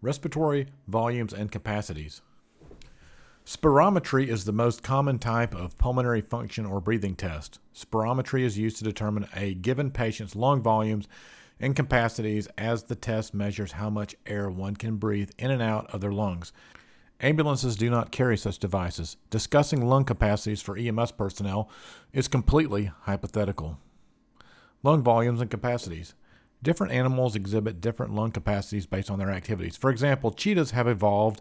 Respiratory volumes and capacities. Spirometry is the most common type of pulmonary function or breathing test. Spirometry is used to determine a given patient's lung volumes and capacities as the test measures how much air one can breathe in and out of their lungs. Ambulances do not carry such devices. Discussing lung capacities for EMS personnel is completely hypothetical. Lung volumes and capacities. Different animals exhibit different lung capacities based on their activities. For example, cheetahs have evolved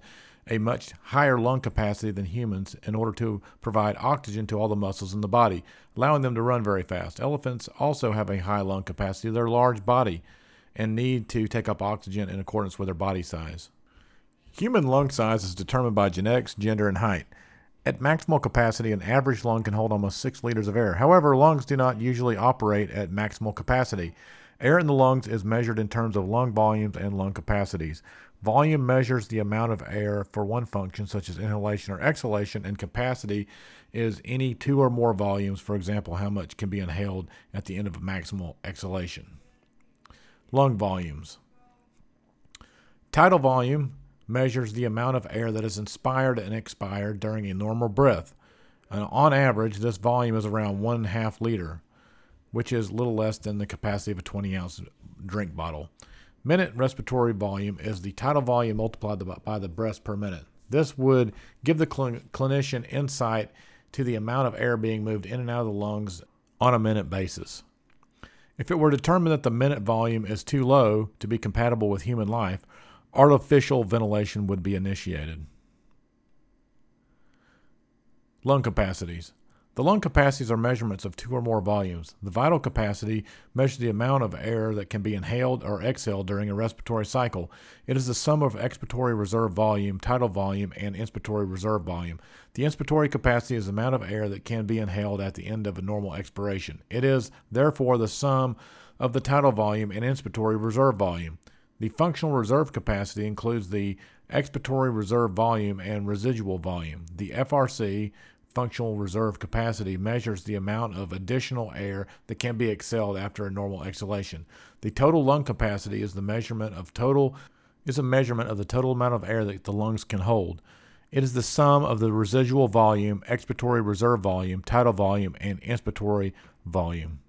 a much higher lung capacity than humans in order to provide oxygen to all the muscles in the body, allowing them to run very fast. Elephants also have a high lung capacity, their large body, and need to take up oxygen in accordance with their body size. Human lung size is determined by genetics, gender, and height. At maximal capacity, an average lung can hold almost 6 liters of air. However, lungs do not usually operate at maximal capacity. Air in the lungs is measured in terms of lung volumes and lung capacities. Volume measures the amount of air for one function, such as inhalation or exhalation, and capacity is any two or more volumes, for example, how much can be inhaled at the end of a maximal exhalation. Lung volumes. Tidal volume measures the amount of air that is inspired and expired during a normal breath. And on average, this volume is around one half liter which is little less than the capacity of a 20 ounce drink bottle. Minute respiratory volume is the tidal volume multiplied by the breaths per minute. This would give the cl- clinician insight to the amount of air being moved in and out of the lungs on a minute basis. If it were determined that the minute volume is too low to be compatible with human life, artificial ventilation would be initiated. Lung capacities. The lung capacities are measurements of two or more volumes. The vital capacity measures the amount of air that can be inhaled or exhaled during a respiratory cycle. It is the sum of expiratory reserve volume, tidal volume, and inspiratory reserve volume. The inspiratory capacity is the amount of air that can be inhaled at the end of a normal expiration. It is, therefore, the sum of the tidal volume and inspiratory reserve volume. The functional reserve capacity includes the expiratory reserve volume and residual volume. The FRC functional reserve capacity measures the amount of additional air that can be exhaled after a normal exhalation. The total lung capacity is the measurement of total is a measurement of the total amount of air that the lungs can hold. It is the sum of the residual volume, expiratory reserve volume, tidal volume, and inspiratory volume.